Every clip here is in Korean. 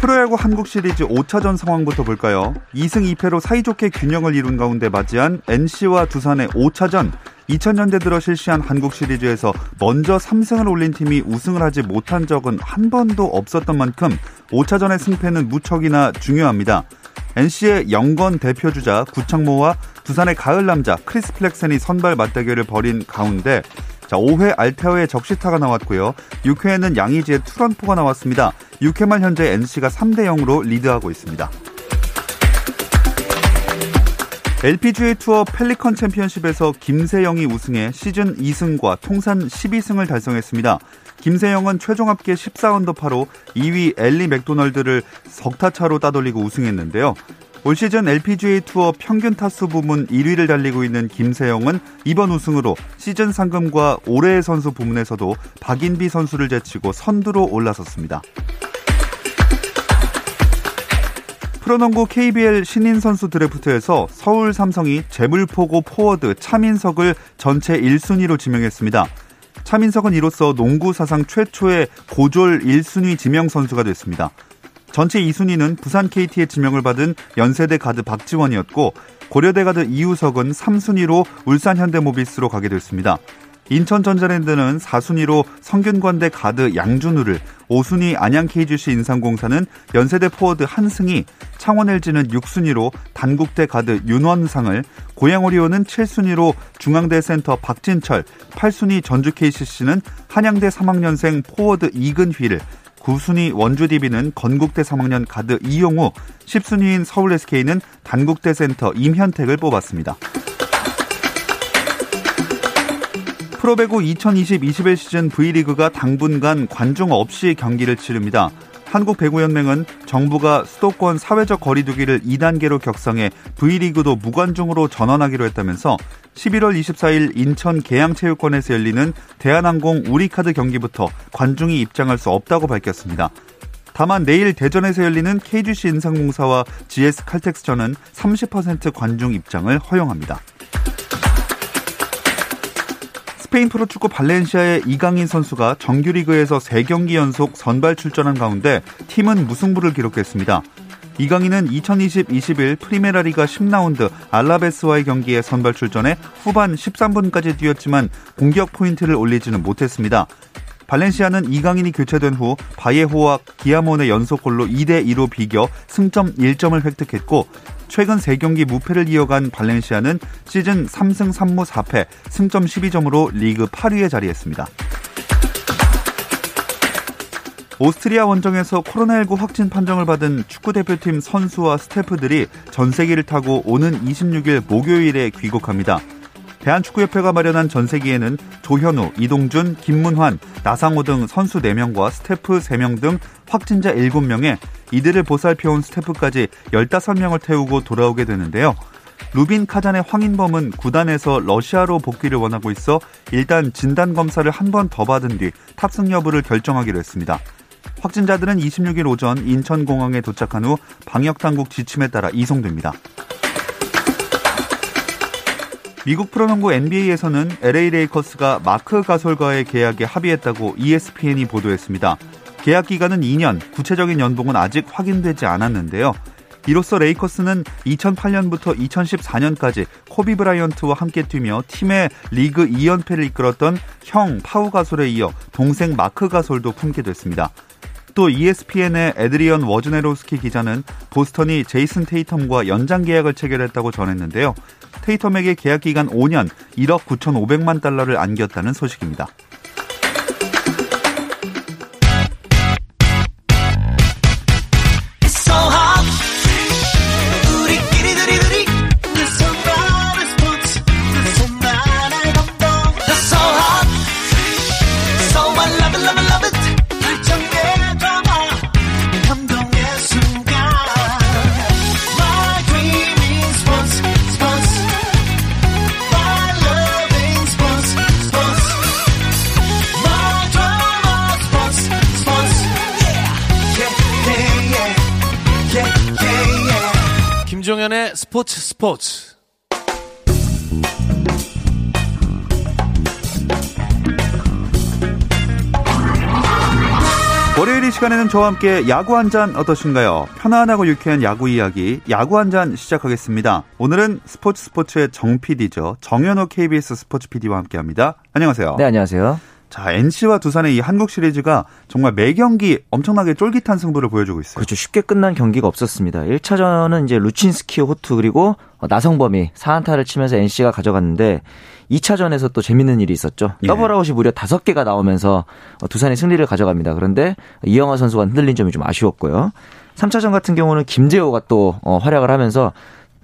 프로야구 한국 시리즈 5차전 상황부터 볼까요? 2승 2패로 사이좋게 균형을 이룬 가운데 맞이한 NC와 두산의 5차전 2000년대 들어 실시한 한국 시리즈에서 먼저 3승을 올린 팀이 우승을 하지 못한 적은 한 번도 없었던 만큼 5차전의 승패는 무척이나 중요합니다. NC의 young gun 대표 주자 구창모와 두산의 가을 남자 크리스 플렉센이 선발 맞대결을 벌인 가운데 자, 5회 알테어의 적시타가 나왔고요. 6회에는 양의지의 투런포가 나왔습니다. 6회 말 현재 NC가 3대 0으로 리드하고 있습니다. LPGA 투어 펠리컨 챔피언십에서 김세영이 우승해 시즌 2승과 통산 12승을 달성했습니다. 김세영은 최종 합계 14언더파로 2위 엘리 맥도널드를 석 타 차로 따돌리고 우승했는데요. 올 시즌 LPGA 투어 평균 타수 부문 1위를 달리고 있는 김세영은 이번 우승으로 시즌 상금과 올해의 선수 부문에서도 박인비 선수를 제치고 선두로 올라섰습니다. 프로농구 KBL 신인 선수 드래프트에서 서울 삼성이 제물포고 포워드 차민석을 전체 1순위로 지명했습니다. 차민석은 이로써 농구 사상 최초의 고졸 1순위 지명 선수가 됐습니다. 전체 2순위는 부산 KT의 지명을 받은 연세대 가드 박지원이었고 고려대 가드 이우석은 3순위로 울산 현대모비스로 가게 됐습니다. 인천 전자랜드는 4순위로 성균관대 가드 양준우를 5순위 안양 KGC 인삼공사는 연세대 포워드 한승희, 창원 LG는 6순위로 단국대 가드 윤원상을, 고양 오리온은 7순위로 중앙대 센터 박진철, 8순위 전주 KCC는 한양대 3학년생 포워드 이근휘를, 9순위 원주 DB는 건국대 3학년 가드 이용우, 10순위인 서울 SK는 단국대 센터 임현택을 뽑았습니다. 프로배구 2020-21 시즌 V리그가 당분간 관중 없이 경기를 치릅니다. 한국배구연맹은 정부가 수도권 사회적 거리두기를 2단계로 격상해 V리그도 무관중으로 전환하기로 했다면서 11월 24일 인천 계양체육관에서 열리는 대한항공 우리카드 경기부터 관중이 입장할 수 없다고 밝혔습니다. 다만 내일 대전에서 열리는 KGC 인상공사와 GS 칼텍스전은 30% 관중 입장을 허용합니다. 스페인 프로축구 발렌시아의 이강인 선수가 정규리그에서 3경기 연속 선발 출전한 가운데 팀은 무승부를 기록했습니다. 이강인은 2020-21 프리메라리가 10라운드 알라베스와의 경기에 선발 출전해 후반 13분까지 뛰었지만 공격 포인트를 올리지는 못했습니다. 발렌시아는 이강인이 교체된 후 바예호와 기아몬의 연속골로 2대 2로 비겨 승점 1점을 획득했고 최근 3경기 무패를 이어간 발렌시아는 시즌 3승 3무 4패 승점 12점으로 리그 8위에 자리했습니다. 오스트리아 원정에서 코로나19 확진 판정을 받은 축구대표팀 선수와 스태프들이 전세기를 타고 오는 26일 목요일에 귀국합니다. 대한축구협회가 마련한 전세기에는 조현우, 이동준, 김문환, 나상호 등 선수 4명과 스태프 3명 등 확진자 7명에 이들을 보살펴온 스태프까지 15명을 태우고 돌아오게 되는데요. 루빈 카잔의 황인범은 구단에서 러시아로 복귀를 원하고 있어 일단 진단 검사를 한 번 더 받은 뒤 탑승 여부를 결정하기로 했습니다. 확진자들은 26일 오전 인천공항에 도착한 후 방역당국 지침에 따라 이송됩니다. 미국 프로농구 NBA에서는 LA 레이커스가 마크 가솔과의 계약에 합의했다고 ESPN이 보도했습니다. 계약 기간은 2년, 구체적인 연봉은 아직 확인되지 않았는데요. 이로써 레이커스는 2008년부터 2014년까지 코비 브라이언트와 함께 뛰며 팀의 리그 2연패를 이끌었던 형 파우 가솔에 이어 동생 마크 가솔도 품게 됐습니다. 또 ESPN의 에드리언 워즈네로스키 기자는 보스턴이 제이슨 테이텀과 연장 계약을 체결했다고 전했는데요. 테이텀에게 계약 기간 5년 1억 9,500만 달러를 안겼다는 소식입니다. 스포츠 스포츠 월요일 이 시간에는 저와 함께 야구 한 잔 어떠신가요? 편안하고 유쾌한 야구 이야기 야구 한 잔 시작하겠습니다. 오늘은 스포츠 스포츠의 정 PD죠. 정현호 KBS 스포츠 PD와 함께 합니다. 안녕하세요. 네, 안녕하세요. 자, NC와 두산의 이 한국 시리즈가 정말 매 경기 엄청나게 쫄깃한 승부를 보여주고 있어요. 그렇죠. 쉽게 끝난 경기가 없었습니다. 1차전은 이제 루친스키 호투 그리고 나성범이 4안타를 치면서 NC가 가져갔는데 2차전에서 또 재밌는 일이 있었죠. 예. 더블아웃이 무려 5개가 나오면서 두산이 승리를 가져갑니다. 그런데 이영하 선수가 흔들린 점이 좀 아쉬웠고요. 3차전 같은 경우는 김재호가 또 어, 활약을 하면서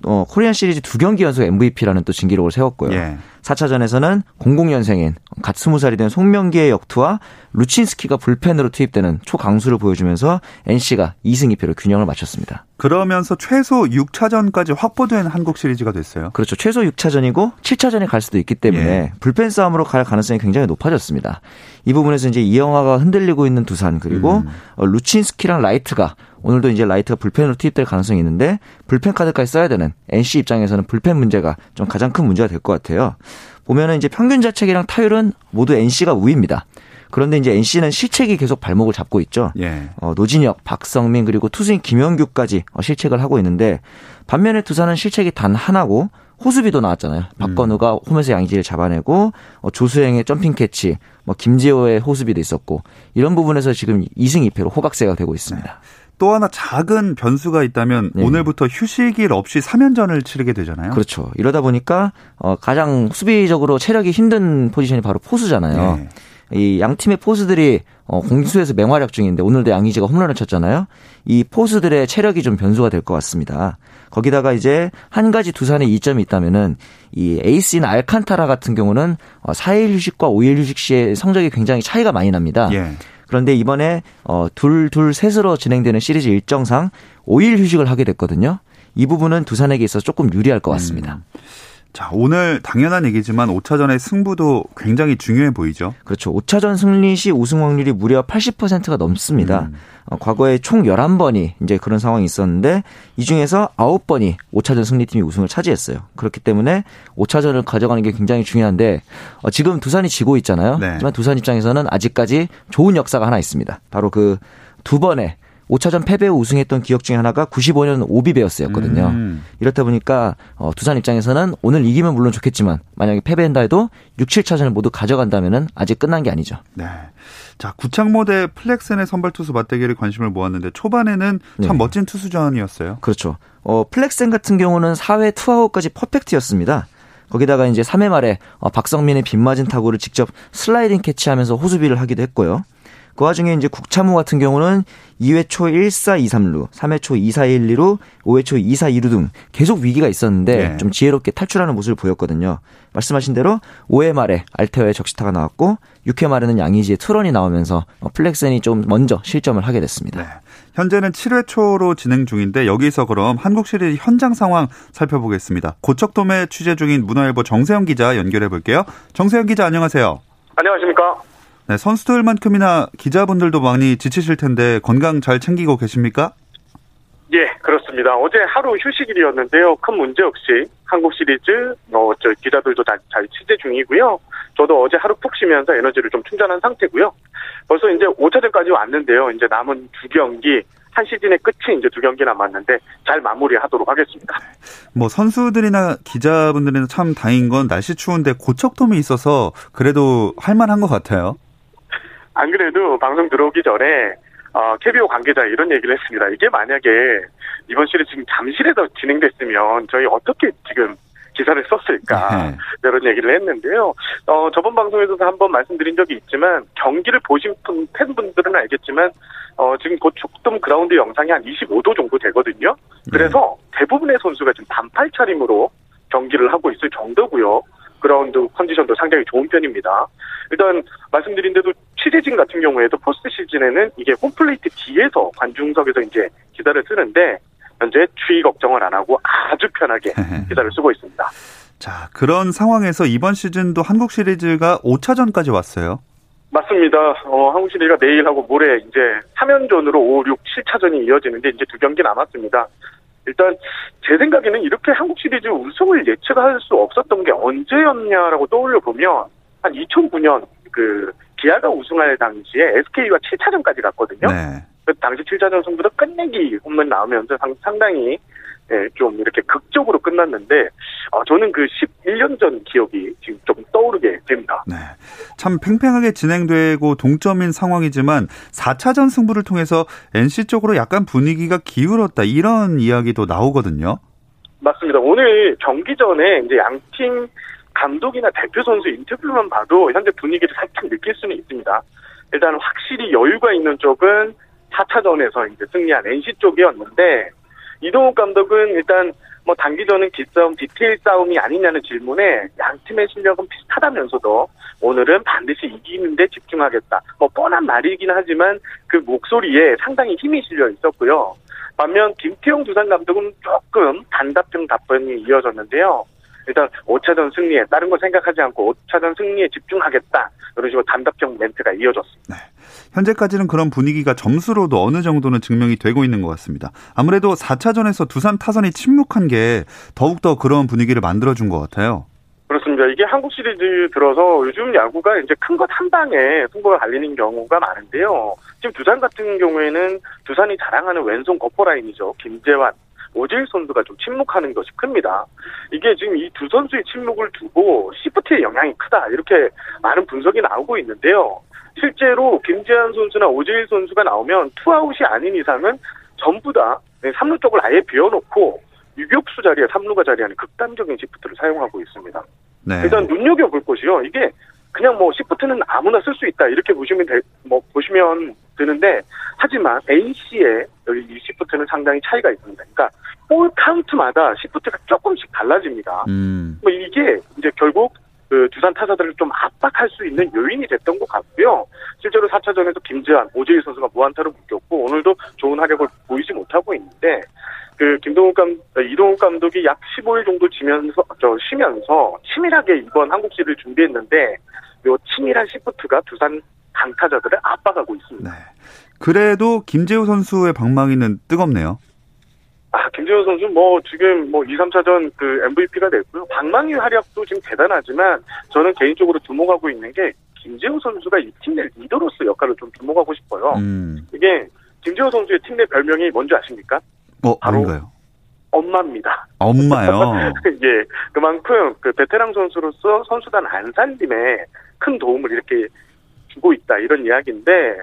어, Korean Series 두 경기 연속 MVP라는 또 진기록을 세웠고요. 예. 4차전에서는 00년생인 갓 20살이 된 송명기의 역투와 루친스키가 불펜으로 투입되는 초강수를 보여주면서 NC가 2승 2패로 균형을 맞췄습니다. 그러면서 최소 6차전까지 확보된 한국 시리즈가 됐어요. 그렇죠. 최소 6차전이고 7차전이 갈 수도 있기 때문에 예. 불펜 싸움으로 갈 가능성이 굉장히 높아졌습니다. 이 부분에서 이제 이영하가 흔들리고 있는 두산 그리고 음. 어, 루친스키랑 라이트가 오늘도 이제 라이트가 불펜으로 투입될 가능성이 있는데 불펜 카드까지 써야 되는 NC 입장에서는 불펜 문제가 좀 가장 큰 문제가 될 것 같아요. 보면은 이제 평균 자책이랑 타율은 모두 NC가 우위입니다. 그런데 이제 NC는 실책이 계속 발목을 잡고 있죠. 예. 어, 노진혁, 박석민 그리고 투수인 김영규까지 어, 실책을 하고 있는데 반면에 두산은 실책이 단 하나고 호수비도 나왔잖아요. 박건우가 음. 홈에서 양의지를 잡아내고 어, 조수행의 점핑 캐치, 뭐 김지호의 호수비도 있었고 이런 부분에서 지금 2승 2패로 호각세가 되고 있습니다. 네. 또 하나 작은 변수가 있다면 네. 오늘부터 휴식일 없이 3연전을 치르게 되잖아요. 그렇죠. 이러다 보니까 어 가장 수비적으로 체력이 힘든 포지션이 바로 포수잖아요. 네. 이양 팀의 포수들이 어 공수에서 맹활약 중인데 오늘도 양의지가 홈런을 쳤잖아요. 이 포수들의 체력이 좀 변수가 될 것 같습니다. 거기다가 이제 한 가지 두산의 이점이 있다면은 이 에이스인 알칸타라 같은 경우는 4일 어, 휴식과 5일 휴식 시에 성적이 굉장히 차이가 많이 납니다. 예. 그런데 이번에 어, 둘, 둘, 셋으로 진행되는 시리즈 일정상 5일 휴식을 하게 됐거든요. 이 부분은 두산에게 있어서 조금 유리할 것 같습니다. 음. 자, 오늘 당연한 얘기지만 5차전의 승부도 굉장히 중요해 보이죠. 그렇죠. 5차전 승리 시 우승 확률이 무려 80%가 넘습니다. 음. 어, 과거에 총 11번이 이제 그런 상황이 있었는데 이 중에서 9번이 5차전 승리팀이 우승을 차지했어요. 그렇기 때문에 5차전을 가져가는 게 굉장히 중요한데 어, 지금 두산이 지고 있잖아요. 네. 하지만 두산 입장에서는 아직까지 좋은 역사가 하나 있습니다. 바로 그 두 번의 5차전 패배 후 우승했던 기억 중에 하나가 95년 오비베어스였거든요. 음. 이렇다 보니까 어, 두산 입장에서는 오늘 이기면 물론 좋겠지만 만약에 패배한다 해도 6, 7차전을 모두 가져간다면은 아직 끝난 게 아니죠. 네. 자, 구창모 대 플렉센의 선발 투수 맞대결에 관심을 모았는데 초반에는 참 네. 멋진 투수전이었어요. 그렇죠. 어, 플렉센 같은 경우는 4회 투아웃까지 퍼펙트였습니다. 거기다가 이제 3회 말에 어, 박석민의 빗맞은 타구를 직접 슬라이딩 캐치하면서 호수비를 하기도 했고요. 그 와중에 이제 국참호 같은 경우는 2회 초 1, 4, 2, 3루, 3회 초 2, 4, 1, 2루, 5회 초 2, 4, 2루 등 계속 위기가 있었는데 네. 좀 지혜롭게 탈출하는 모습을 보였거든요. 말씀하신 대로 5회 말에 알테어의 적시타가 나왔고 6회 말에는 양의지의 투런이 나오면서 플렉센이 좀 먼저 실점을 하게 됐습니다. 네. 현재는 7회 초로 진행 중인데 여기서 그럼 한국 시리즈 현장 상황 살펴보겠습니다. 고척돔에 취재 중인 문화일보 정세영 기자 연결해 볼게요. 정세영 기자 안녕하세요. 안녕하십니까? 네, 선수들만큼이나 기자분들도 많이 지치실 텐데 건강 잘 챙기고 계십니까? 예, 그렇습니다. 어제 하루 휴식일이었는데요. 큰 문제 없이 한국 시리즈 어, 저 기자들도 다, 잘 취재 중이고요. 저도 어제 하루 푹 쉬면서 에너지를 좀 충전한 상태고요. 벌써 이제 5차전까지 왔는데요. 이제 남은 두 경기 한 시즌의 끝이 이제 두 경기 남았는데 잘 마무리하도록 하겠습니다. 뭐 선수들이나 기자분들은 참 다행인 건 날씨 추운데 고척돔이 있어서 그래도 할만한 것 같아요. 안 그래도 방송 들어오기 전에 어, KBO 관계자 이런 얘기를 했습니다. 이게 만약에 이번 시리즈 지금 잠실에서 진행됐으면 저희 어떻게 지금 기사를 썼을까 네. 이런 얘기를 했는데요. 어, 저번 방송에서도 한번 말씀드린 적이 있지만 경기를 보신 분 팬분들은 알겠지만 어, 지금 고척돔 그라운드 영상이 한 25도 정도 되거든요. 그래서 네. 대부분의 선수가 지금 반팔 차림으로 경기를 하고 있을 정도고요. 그라운드 컨디션도 상당히 좋은 편입니다. 일단 말씀드린 대로 취재진 같은 경우에도 포스트 시즌에는 이게 홈플레이트 뒤에서 관중석에서 이제 기사를 쓰는데 현재 추위 걱정을 안 하고 아주 편하게 기사를 쓰고 있습니다. 자, 그런 상황에서 이번 시즌도 한국 시리즈가 5차전까지 왔어요. 맞습니다. 어, 한국 시리즈가 내일하고 모레 이제 3연전으로 5, 6, 7차전이 이어지는데 이제 두 경기 남았습니다. 일단 제 생각에는 이렇게 한국 시리즈 우승을 예측할 수 없었던 게 언제였냐라고 떠올려 보면 한 2009년 그 기아가 우승할 당시에 SK와 7차전까지 갔거든요. 네. 그 당시 7차전 승부도 끝내기 홈런 나오면서 상당히 예, 좀 이렇게 극적으로 끝났는데 어, 저는 그 11년 전 기억이 지금 좀 떠오르게 됩니다. 네. 참 팽팽하게 진행되고 동점인 상황이지만 4차전 승부를 통해서 NC 쪽으로 약간 분위기가 기울었다 이런 이야기도 나오거든요. 맞습니다. 오늘 경기 전에 이제 양팀 감독이나 대표 선수 인터뷰만 봐도 현재 분위기를 살짝 느낄 수는 있습니다. 일단 확실히 여유가 있는 쪽은 4차전에서 이제 승리한 NC 쪽이었는데 이동욱 감독은 일단 뭐 단기전은 기싸움, 디테일 싸움이 아니냐는 질문에 양 팀의 실력은 비슷하다면서도 오늘은 반드시 이기는 데 집중하겠다. 뭐 뻔한 말이긴 하지만 그 목소리에 상당히 힘이 실려 있었고요. 반면 김태용 두산 감독은 조금 단답형 답변이 이어졌는데요. 일단 5차전 승리에 다른 거 생각하지 않고 5차전 승리에 집중하겠다. 이런 식으로 단답형 멘트가 이어졌습니다. 네. 현재까지는 그런 분위기가 점수로도 어느 정도는 증명이 되고 있는 것 같습니다. 아무래도 4차전에서 두산 타선이 침묵한 게 더욱더 그런 분위기를 만들어준 것 같아요. 그렇습니다. 이게 한국 시리즈 들어서 요즘 야구가 이제 큰 것 한 방에 승부가 갈리는 경우가 많은데요. 지금 두산 같은 경우에는 두산이 자랑하는 왼손 거포 라인이죠. 김재환, 오재일 선수가 좀 침묵하는 것이 큽니다. 이게 지금 이 두 선수의 침묵을 두고 시프트의 영향이 크다 이렇게 많은 분석이 나오고 있는데요. 실제로 김재환 선수나 오재일 선수가 나오면 투아웃이 아닌 이상은 전부 다 3루 쪽을 아예 비워놓고 유격수 자리에 3루수가 자리하는 극단적인 시프트를 사용하고 있습니다. 네. 일단 눈여겨볼 것이요. 이게 그냥 뭐 시프트는 아무나 쓸 수 있다 이렇게 보시면 되, 뭐 보시면 되는데 하지만 NC의 여기 이 시프트는 상당히 차이가 있습니다. 그러니까 볼 카운트마다 시프트가 조금씩 달라집니다. 음. 뭐 이게 이제 결국 그 두산 타자들을 좀 압박할 수 있는 요인이 됐던 것 같고요. 실제로 4차전에서 김재환, 오재일 선수가 무안타로 묶였고 오늘도 좋은 활약을 보이지 못하고 있는데 그 김동욱 감 이동욱 감독이 약 15일 정도 지면서 저 쉬면서 치밀하게 이번 한국 시를 준비했는데 요 치밀한 시프트가 두산 강타자들을 압박하고 있습니다. 네. 그래도 김재우 선수의 방망이는 뜨겁네요. 아, 김재우 선수 뭐 지금 뭐 2, 3차전 그 MVP가 됐고요. 방망이 활약도 지금 대단하지만 저는 개인적으로 주목하고 있는 게 김재우 선수가 이 팀 내 리더로서 역할을 좀 주목하고 싶어요. 음. 이게 김재우 선수의 팀 내 별명이 뭔지 아십니까? 어, 바로 뭔가요? 엄마입니다. 엄마요? 예, 그만큼 그 베테랑 선수로서 선수단 안산팀에 큰 도움을 이렇게 주고 있다 이런 이야기인데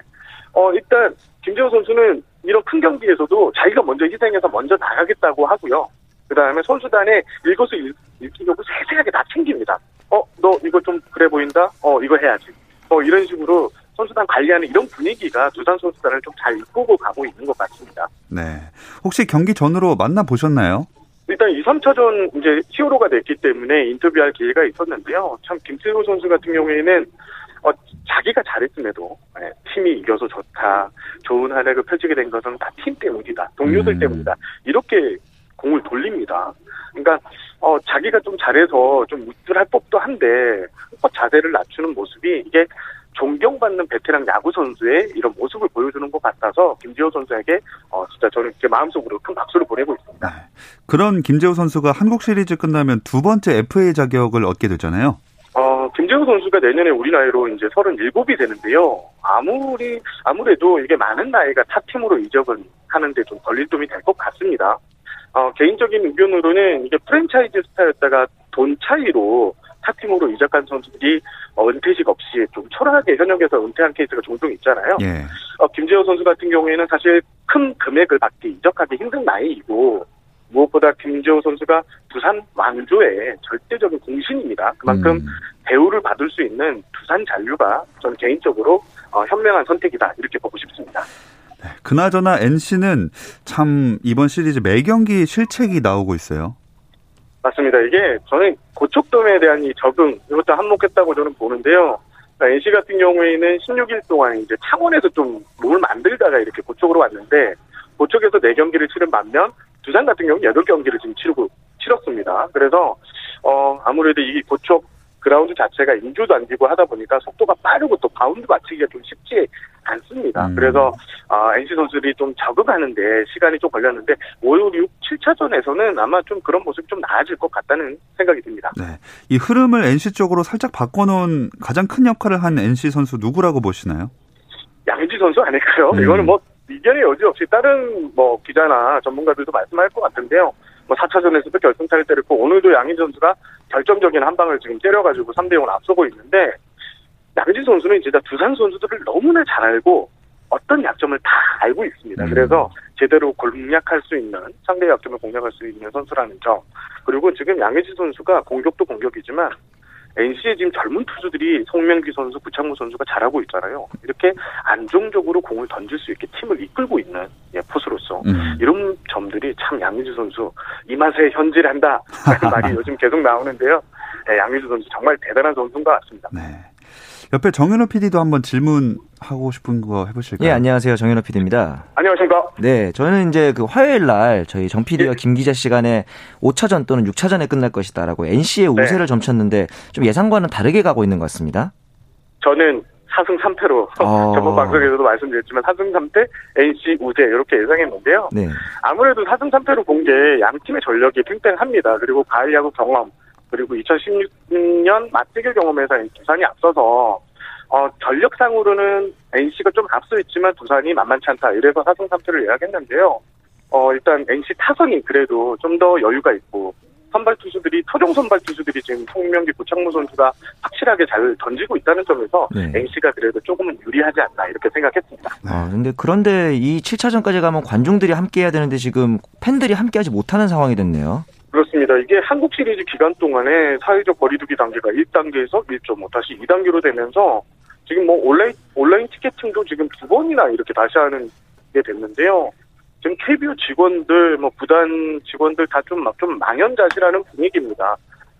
어 일단 김재호 선수는 이런 큰 경기에서도 자기가 먼저 희생해서 먼저 나가겠다고 하고요. 그 다음에 선수단에 일거수 일기적으로 세세하게 다 챙깁니다. 어, 너 이거 좀 그래 보인다? 어, 이거 해야지. 어, 이런 식으로 선수단 관리하는 이런 분위기가 두산 선수단을 좀 잘 이끌고 가고 있는 것 같습니다. 네. 혹시 경기 전으로 만나보셨나요? 일단 2, 3차전 이제 히어로가 됐기 때문에 인터뷰할 기회가 있었는데요. 참 김태호 선수 같은 경우에는 어, 자기가 잘했음에도 네, 팀이 이겨서 좋다. 좋은 활약을 펼치게 된 것은 다 팀 때문이다. 동료들 음. 때문이다. 이렇게 공을 돌립니다. 그러니까 어, 자기가 좀 잘해서 좀 우쭐할 법도 한데 자세를 낮추는 모습이 이게 존경받는 베테랑 야구 선수의 이런 모습을 보여주는 것 같아서 김지호 선수에게 어 진짜 저는 제 마음속으로 큰 박수를 보내고 있습니다. 네. 그런 김재호 선수가 한국 시리즈 끝나면 두 번째 FA 자격을 얻게 되잖아요. 어, 김재호 선수가 내년에 우리 나이로 이제 37이 되는데요. 아무리, 아무래도 이게 많은 나이가 타 팀으로 이적을 하는데 좀 걸림돌이 될 것 같습니다. 어, 개인적인 의견으로는 이게 프랜차이즈 스타였다가 돈 차이로 타팀으로 이적한 선수들이 어, 은퇴식 없이 좀 초라하게 현역에서 은퇴한 케이스가 종종 있잖아요. 예. 어, 김재호 선수 같은 경우에는 사실 큰 금액을 받고 이적하기 힘든 나이이고 무엇보다 김재호 선수가 두산 왕조의 절대적인 공신입니다. 그만큼 음. 대우를 받을 수 있는 두산 잔류가 저는 개인적으로 어, 현명한 선택이다 이렇게 보고 싶습니다. 네, 그나저나 NC는 참 이번 시리즈 매 경기 실책이 나오고 있어요. 맞습니다. 이게 저는 고척돔에 대한 이 적응 이것도 한몫했다고 저는 보는데요. 그러니까 NC 같은 경우에는 16일 동안 이제 창원에서 좀 몸을 만들다가 이렇게 고척으로 왔는데 고척에서 4경기를 치른 반면 두산 같은 경우는 8경기를 지금 치르고 치렀습니다. 그래서 어 아무래도 이 고척 그라운드 자체가 인조 잔디고 하다 보니까 속도가 빠르고 또 바운드 맞추기가 좀 쉽지 않습니다. 음. 그래서 아, NC 선수들이 좀 적응하는데 시간이 좀 걸렸는데 5, 6, 7차전에서는 아마 좀 그런 모습이 좀 나아질 것 같다는 생각이 듭니다. 네. 이 흐름을 NC 쪽으로 살짝 바꿔놓은 가장 큰 역할을 한 NC 선수 누구라고 보시나요? 양지 선수 아닐까요? 음. 이거는 뭐 이견의 여지 없이 다른 뭐 기자나 전문가들도 말씀할 것 같은데요. 뭐 4차전에서도 결승타를 때렸고 오늘도 양희 선수가 결정적인 한 방을 지금 때려가지고 3대 0을 앞서고 있는데 양지 선수는 진짜 두산 선수들을 너무나 잘 알고 어떤 약점을 다 알고 있습니다. 음. 그래서 제대로 공략할 수 있는 상대의 약점을 공략할 수 있는 선수라는 점. 그리고 지금 양혜지 선수가 공격도 공격이지만 NC의 지금 젊은 투수들이 송명기 선수, 구창모 선수가 잘하고 있잖아요. 이렇게 안정적으로 공을 던질 수 있게 팀을 이끌고 있는 예, 포수로서 음. 이런 점들이 참 양의주 선수 이 맛에 현질한다 라는 말이 요즘 계속 나오는데요. 예, 양의주 선수 정말 대단한 선수인 것 같습니다. 네. 옆에 정현호 PD도 한번 질문하고 싶은 거 해보실까요? 예, 안녕하세요. 정현호 PD입니다. 안녕하십니까? 네, 저는 이제 그 화요일 날 저희 정 PD와 김 기자 시간에 5차전 또는 6차전에 끝날 것이다라고 NC의 네. 우세를 점쳤는데 좀 예상과는 다르게 가고 있는 것 같습니다. 저는 4승 3패로 어. 저번 방송에서도 말씀드렸지만 4승 3패 NC 우세 이렇게 예상했는데요. 네. 아무래도 4승 3패로 본 게 양 팀의 전력이 팽팽합니다. 그리고 가을 야구 경험 그리고 2016년 맞대결 경험에서 두산이 앞서서 어, 전력상으로는 NC가 좀 앞서 있지만 두산이 만만치 않다. 이래서 4승 3패를 예약했는데요. 어, 일단 NC 타선이 그래도 좀 더 여유가 있고 선발 투수들이 토종 선발 투수들이 지금 송명기 구창모 선수가 확실하게 잘 던지고 있다는 점에서 네. NC가 그래도 조금은 유리하지 않나 이렇게 생각했습니다. 아, 근데 그런데 이 7차전까지 가면 관중들이 함께 해야 되는데 지금 팬들이 함께 하지 못하는 상황이 됐네요. 그렇습니다. 이게 한국 시리즈 기간 동안에 사회적 거리두기 단계가 1단계에서 1.5 다시 2단계로 되면서 지금 뭐 온라인 온라인 티켓팅도 지금 두 번이나 이렇게 다시 하는 게 됐는데요. 지금 KBO 직원들 뭐 구단 직원들 다좀좀 망연자실하는 분위기입니다.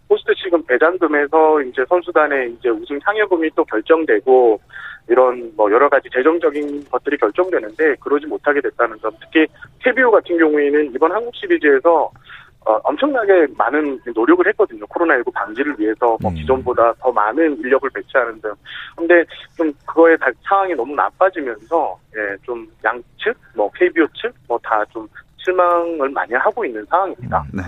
포스트 지금 배당금에서 이제 선수단의 이제 우승 상여금이 또 결정되고 이런 뭐 여러 가지 재정적인 것들이 결정되는데 그러지 못하게 됐다는 점. 특히 KBO 같은 경우에는 이번 한국 시리즈에서 어, 엄청나게 많은 노력을 했거든요. 코로나19 방지를 위해서 뭐 음. 기존보다 더 많은 인력을 배치하는 등. 근데 좀 그거에 다 상황이 너무 나빠지면서 예, 좀 양측, 뭐 KBO 측, 뭐 다 좀 실망을 많이 하고 있는 상황입니다. 네.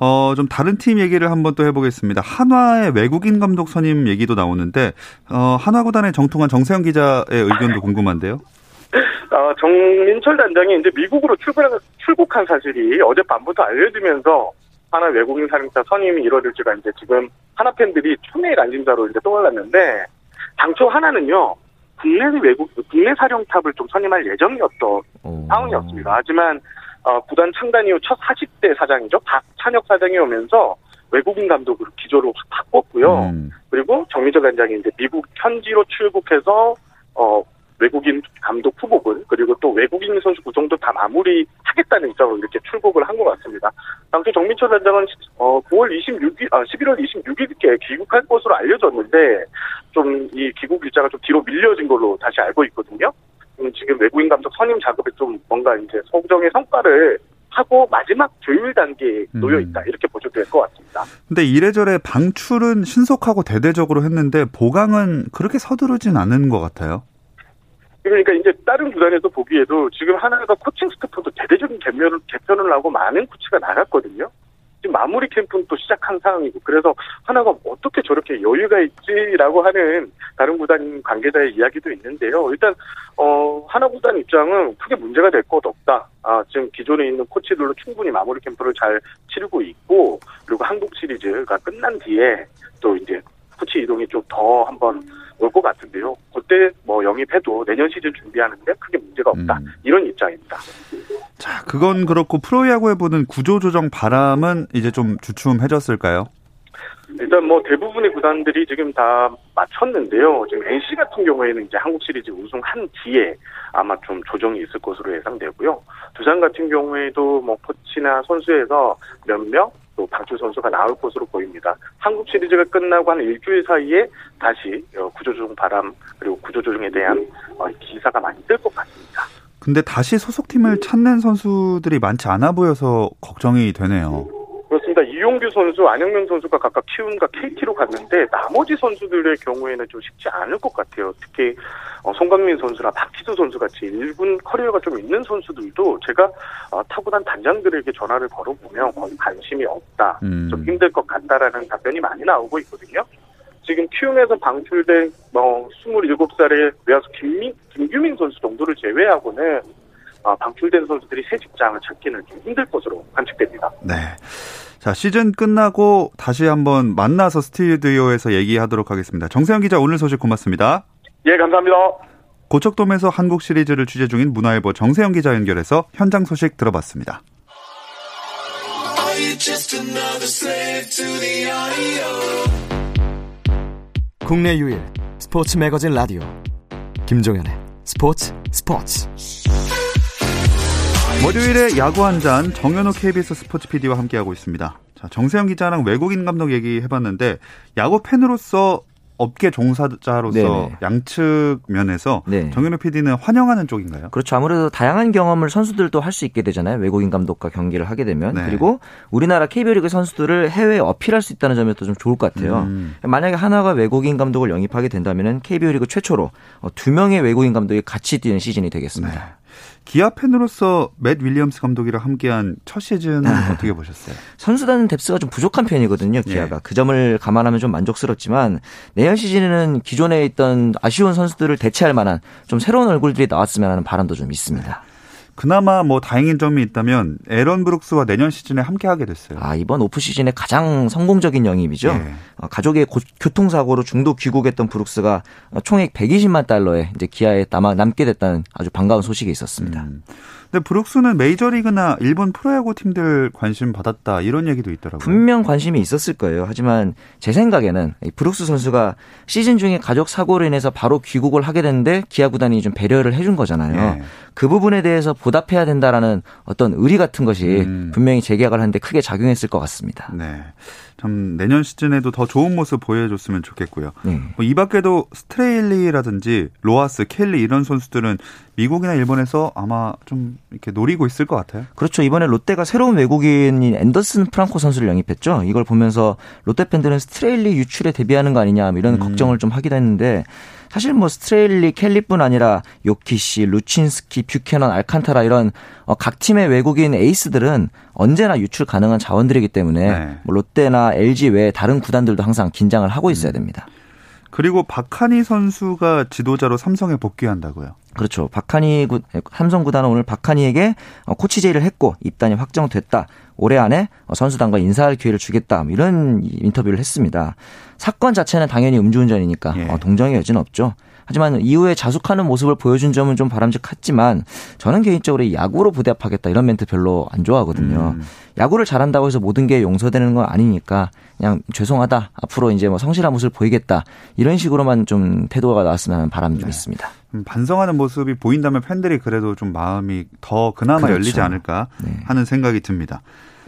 어, 좀 다른 팀 얘기를 한번 또 해보겠습니다. 한화의 외국인 감독 선임 얘기도 나오는데, 어, 한화 구단의 정통한 정세영 기자의 의견도 궁금한데요. 어, 정민철 단장이 이제 미국으로 출국, 출국한 사실이 어젯밤부터 알려지면서 하나 외국인 사령사 선임이 이루어질지가 이제 지금 하나 팬들이 추미애 안심자로 이제 떠올랐는데 당초 하나는요 국내 외국 국내 사령탑을 좀 선임할 예정이었던 오. 상황이었습니다. 하지만 어, 구단 창단 이후 첫 40대 사장이죠 박찬혁 사장이 오면서 외국인 감독으로 기조를 확 바꿨고요. 음, 그리고 정민철 단장이 이제 미국 현지로 출국해서 어 외국인 감독 후보군 그리고 또 외국인 선수 구성도 다 마무리하겠다는 입장으로 이렇게 출국을 한 것 같습니다. 당초 정민철 단장은 어 9월 26일 아 11월 26일 께 귀국할 것으로 알려졌는데 좀 이 귀국 일자가 좀 뒤로 밀려진 걸로 다시 알고 있거든요. 음, 지금 외국인 감독 선임 작업에 좀 뭔가 이제 소정의 성과를 하고 마지막 조율 단계에 놓여 있다 음. 이렇게 보셔도 될 것 같습니다. 근데 이래저래 방출은 신속하고 대대적으로 했는데 보강은 그렇게 서두르진 않은 것 같아요. 그러니까 이제 다른 구단에서 보기에도 지금 하나가 코칭 스태프도 대대적인 개편을, 개편을 하고 많은 코치가 나갔거든요. 지금 마무리 캠프는 또 시작한 상황이고 그래서 하나가 어떻게 저렇게 여유가 있지라고 하는 다른 구단 관계자의 이야기도 있는데요. 일단 어 하나 구단 입장은 크게 문제가 될 것 없다. 아 지금 기존에 있는 코치들로 충분히 마무리 캠프를 잘 치르고 있고 그리고 한국 시리즈가 끝난 뒤에 또 이제 코치 이동이 좀 더 한번 올 것 같은데요. 그때 뭐 영입해도 내년 시즌 준비하는데 크게 문제가 없다. 음. 이런 입장입니다. 자, 그건 그렇고 프로야구에 보는 구조조정 바람은 이제 좀 주춤해졌을까요? 일단 뭐 대부분의 구단들이 지금 다 맞췄는데요. 지금 NC 같은 경우에는 이제 한국 시리즈 우승한 뒤에 아마 좀 조정이 있을 것으로 예상되고요. 두산 같은 경우에도 뭐 코치나 선수에서 몇 명 또 방출 선수가 나올 것으로 보입니다. 한국 시리즈가 끝나고 한 일주일 사이에 다시 어, 구조조정 바람 그리고 구조조정에 대한 어, 기사가 많이 뜰 것 같습니다. 근데 다시 소속팀을 찾는 선수들이 많지 않아 보여서 걱정이 되네요. 그렇습니다. 이용규 선수, 안영명 선수가 각각 키움과 KT로 갔는데 나머지 선수들의 경우에는 좀 쉽지 않을 것 같아요. 특히 어, 송강민 선수나 박지수 선수 같이 1군 커리어가 좀 있는 선수들도 제가 어, 타고난 단장들에게 전화를 걸어보면 거의 관심이 없다, 음. 좀 힘들 것 같다라는 답변이 많이 나오고 있거든요. 지금 키움에서 방출된 뭐 27살의 외야수 김민, 김규민 선수 정도를 제외하고는 어, 방출된 선수들이 새 직장을 찾기는 좀 힘들 것으로 관측됩니다. 네. 자, 시즌 끝나고 다시 한번 만나서 스튜디오에서 얘기하도록 하겠습니다. 정세영 기자 오늘 소식 고맙습니다. 예, 감사합니다. 고척돔에서 한국 시리즈를 취재 중인 문화일보 정세영 기자 연결해서 현장 소식 들어봤습니다. 국내 유일 스포츠 매거진 라디오 김종현의 스포츠 스포츠 월요일에 야구 한 잔 정현호 KBS 스포츠 PD와 함께하고 있습니다. 자, 정세영 기자랑 외국인 감독 얘기해봤는데 야구 팬으로서 업계 종사자로서 네네. 양측 면에서 네. 정현우 PD는 환영하는 쪽인가요? 그렇죠. 아무래도 다양한 경험을 선수들도 할 수 있게 되잖아요. 외국인 감독과 경기를 하게 되면 네. 그리고 우리나라 KBO 리그 선수들을 해외에 어필할 수 있다는 점에도 좀 좋을 것 같아요. 음. 만약에 하나가 외국인 감독을 영입하게 된다면 KBO 리그 최초로 두 명의 외국인 감독이 같이 뛰는 시즌이 되겠습니다. 네. 기아 팬으로서 맷 윌리엄스 감독이랑 함께한 첫 시즌은 아. 어떻게 보셨어요? 선수단 depth가 좀 부족한 편이거든요. 기아가 예. 그 점을 감안하면 좀 만족스럽지만 내년 시즌에는 기존에 있던 아쉬운 선수들을 대체할 만한 좀 새로운 얼굴들이 나왔으면 하는 바람도 좀 있습니다. 네. 그나마 뭐 다행인 점이 있다면 에런 브룩스와 내년 시즌에 함께 하게 됐어요. 아, 이번 오프 시즌에 가장 성공적인 영입이죠. 예. 어, 가족의 고, 교통사고로 중도 귀국했던 브룩스가 총액 120만 달러에 이제 기아에 남아 남게 됐다는 아주 반가운 소식이 있었습니다. 음. 근데 브룩스는 메이저리그나 일본 프로야구 팀들 관심 받았다 이런 얘기도 있더라고요. 분명 관심이 있었을 거예요. 하지만 제 생각에는 브룩스 선수가 시즌 중에 가족 사고로 인해서 바로 귀국을 하게 됐는데 기아 구단이 좀 배려를 해준 거잖아요. 네. 그 부분에 대해서 보답해야 된다라는 어떤 의리 같은 것이 음. 분명히 재계약을 하는데 크게 작용했을 것 같습니다. 네. 참 내년 시즌에도 더 좋은 모습 보여줬으면 좋겠고요. 네. 뭐이 밖에도 스트레일리라든지 로하스, 켈리 이런 선수들은 미국이나 일본에서 아마 좀 이렇게 노리고 있을 것 같아요. 그렇죠. 이번에 롯데가 새로운 외국인인 앤더슨 프랑코 선수를 영입했죠. 이걸 보면서 롯데 팬들은 스트레일리 유출에 대비하는 거 아니냐 이런 음. 걱정을 좀 하기도 했는데 사실 뭐 스트레일리, 켈리뿐 아니라 요키시, 루친스키, 뷰캐넌, 알칸타라 이런 어, 각 팀의 외국인 에이스들은 언제나 유출 가능한 자원들이기 때문에 네. 뭐 롯데나 LG 외에 다른 구단들도 항상 긴장을 하고 있어야 음. 됩니다. 그리고 박하니 선수가 지도자로 삼성에 복귀한다고요. 그렇죠. 박하니 구, 삼성 구단은 오늘 박하니에게 어, 코치 제의를 했고 입단이 확정됐다. 올해 안에 선수단과 인사할 기회를 주겠다. 뭐 이런 인터뷰를 했습니다. 사건 자체는 당연히 음주운전이니까 예. 어, 동정의 여지는 없죠. 하지만 이후에 자숙하는 모습을 보여준 점은 좀 바람직했지만 저는 개인적으로 야구로 부대합하겠다 이런 멘트 별로 안 좋아하거든요. 음. 야구를 잘한다고 해서 모든 게 용서되는 건 아니니까 그냥 죄송하다 앞으로 이제 뭐 성실한 모습을 보이겠다 이런 식으로만 좀 태도가 나왔으면 하는 바람이 네. 좀 있습니다. 음, 반성하는 모습이 보인다면 팬들이 그래도 좀 마음이 더 그나마 그렇죠. 열리지 않을까 네. 하는 생각이 듭니다.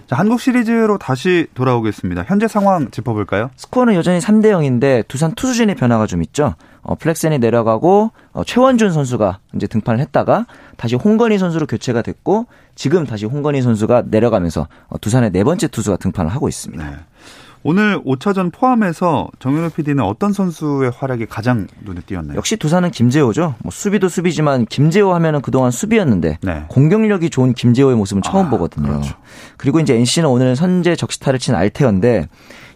자, 한국 시리즈로 다시 돌아오겠습니다. 현재 상황 짚어볼까요? 스코어는 여전히 3대 0인데 두산 투수진의 변화가 좀 있죠. 어, 플렉센이 내려가고 어, 최원준 선수가 이제 등판을 했다가 다시 홍건희 선수로 교체가 됐고 지금 다시 홍건희 선수가 내려가면서 어, 두산의 네 번째 투수가 등판을 하고 있습니다. 네. 오늘 5차전 포함해서 정현우 PD는 어떤 선수의 활약이 가장 눈에 띄었나요? 역시 두산은 김재호죠. 뭐 수비도 수비지만 김재호 하면은 그동안 수비였는데 네. 공격력이 좋은 김재호의 모습은 처음 아, 보거든요. 그렇죠. 그리고 이제 NC는 오늘 선제 적시타를 친 알테어인데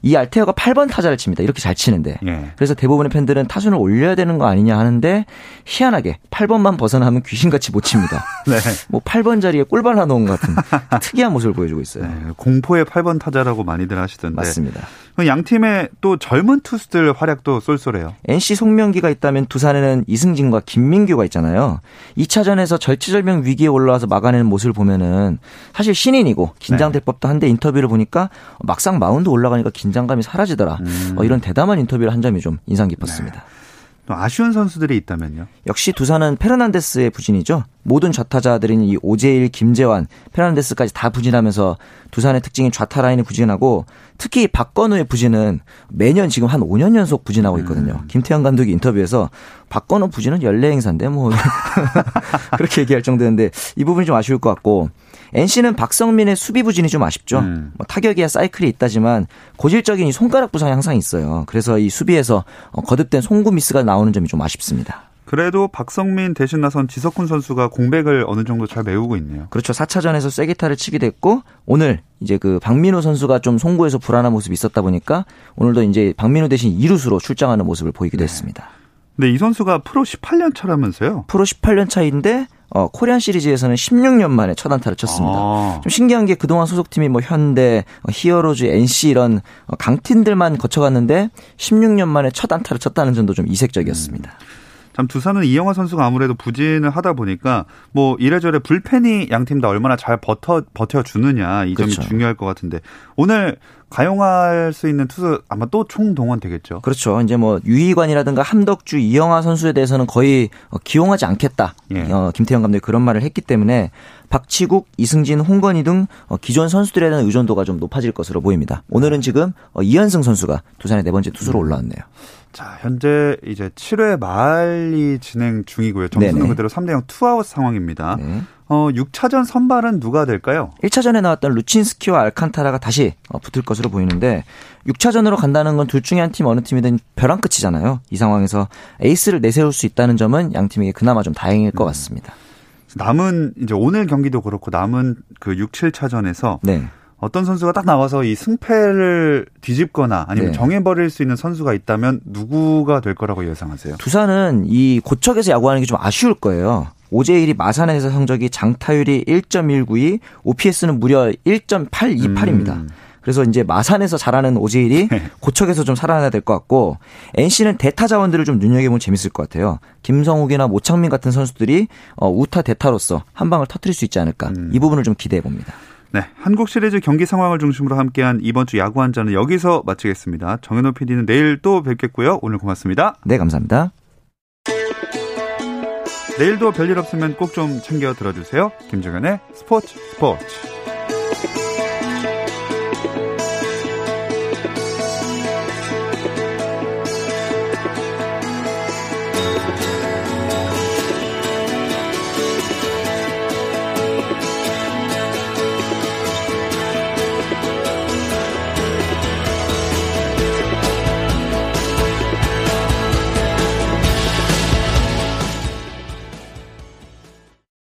이 알테어가 8번 타자를 칩니다. 이렇게 잘 치는데. 예. 그래서 대부분의 팬들은 타순을 올려야 되는 거 아니냐 하는데 희한하게 8번만 벗어나면 귀신같이 못 칩니다. 네. 뭐 8번 자리에 꿀 발라 놓은 것 같은 특이한 모습을 보여주고 있어요. 네. 공포의 8번 타자라고 많이들 하시던데. 맞습니다. 양 팀의 또 젊은 투수들 활약도 쏠쏠해요. NC 송명기가 있다면 두산에는 이승진과 김민규가 있잖아요. 2차전에서 절체절명 위기에 올라와서 막아내는 모습을 보면은 사실 신인이고 긴장될 네. 법도 한데 인터뷰를 보니까 막상 마운드 올라가니까 긴 긴장감이 사라지더라. 음. 어, 이런 대담한 인터뷰를 한 점이 좀 인상 깊었습니다. 네. 또 아쉬운 선수들이 있다면요? 역시 두산은 페르난데스의 부진이죠. 모든 좌타자들인 이 오재일, 김재환, 페란데스까지 다 부진하면서 두산의 특징인 좌타 라인이 부진하고 특히 박건우의 부진은 매년 지금 한 5년 연속 부진하고 있거든요. 음. 김태형 감독이 인터뷰에서 박건우 부진은 연례 행사인데 뭐 그렇게 얘기할 정도였는데 이 부분이 좀 아쉬울 것 같고 NC는 박성민의 수비 부진이 좀 아쉽죠. 음. 뭐 타격이야 사이클이 있다지만 고질적인 이 손가락 부상이 항상 있어요. 그래서 이 수비에서 어, 거듭된 송구 미스가 나오는 점이 좀 아쉽습니다. 그래도 박석민 대신 나선 지석훈 선수가 공백을 어느 정도 잘 메우고 있네요. 그렇죠. 4차전에서 쐐기타를 치게 됐고 오늘 이제 그 박민우 선수가 좀 송구에서 불안한 모습이 있었다 보니까 오늘도 이제 박민우 대신 2루수로 출장하는 모습을 보이기도 네. 했습니다. 근데 이 선수가 프로 18년 차라면서요? 프로 18년 차인데 어, 코리안 시리즈에서는 16년 만에 첫 안타를 쳤습니다. 아. 좀 신기한 게 그동안 소속팀이 뭐 현대, 어, 히어로즈, NC 이런 어, 강팀들만 거쳐갔는데 16년 만에 첫 안타를 쳤다는 점도 좀 이색적이었습니다. 음. 참 두산은 이영화 선수가 아무래도 부진을 하다 보니까 뭐 이래저래 불펜이 양 팀 다 얼마나 잘 버텨 버텨 주느냐 이 점이 그렇죠. 중요할 것 같은데 오늘 가용할 수 있는 투수 아마 또 총동원 되겠죠. 그렇죠. 이제 뭐 유희관이라든가 함덕주, 이영하 선수에 대해서는 거의 어, 기용하지 않겠다. 예. 어, 김태형 감독이 그런 말을 했기 때문에 박치국, 이승진, 홍건희 등 어, 기존 선수들에 대한 의존도가 좀 높아질 것으로 보입니다. 오늘은 지금 이현승 선수가 두산의 네 번째 투수로 음. 올라왔네요. 자, 현재 이제 7회 말이 진행 중이고요. 점수는 네네. 그대로 3대 0 투아웃 상황입니다. 네. 어, 6차전 선발은 누가 될까요? 1차전에 나왔던 루친스키와 알칸타라가 다시 어, 붙을 것으로 보이는데 6차전으로 간다는 건 둘 중에 한 팀 어느 팀이든 벼랑 끝이잖아요. 이 상황에서 에이스를 내세울 수 있다는 점은 양 팀에게 그나마 좀 다행일 것 음. 같습니다. 남은 이제 오늘 경기도 그렇고 남은 그 6, 7차전에서 네. 어떤 선수가 딱 나와서 이 승패를 뒤집거나 아니면 네. 정해버릴 수 있는 선수가 있다면 누구가 될 거라고 예상하세요? 두산은 이 고척에서 야구하는 게 좀 아쉬울 거예요. 오재일이 마산에서 성적이 장타율이 1.192, OPS는 무려 1.828입니다. 음. 그래서 이제 마산에서 잘하는 오재일이 네. 고척에서 좀 살아나야 될 것 같고 NC는 대타 자원들을 좀 눈여겨보면 재밌을 것 같아요. 김성욱이나 모창민 같은 선수들이 어, 우타 대타로서 한 방을 터트릴 수 있지 않을까 음. 이 부분을 좀 기대해 봅니다. 네, 한국 시리즈 경기 상황을 중심으로 함께한 이번 주 야구 한자는 여기서 마치겠습니다. 정현호 PD는 내일 또 뵙겠고요. 오늘 고맙습니다. 네, 감사합니다. 내일도 별일 없으면 꼭 좀 챙겨 들어주세요. 김종현의 스포츠 스포츠.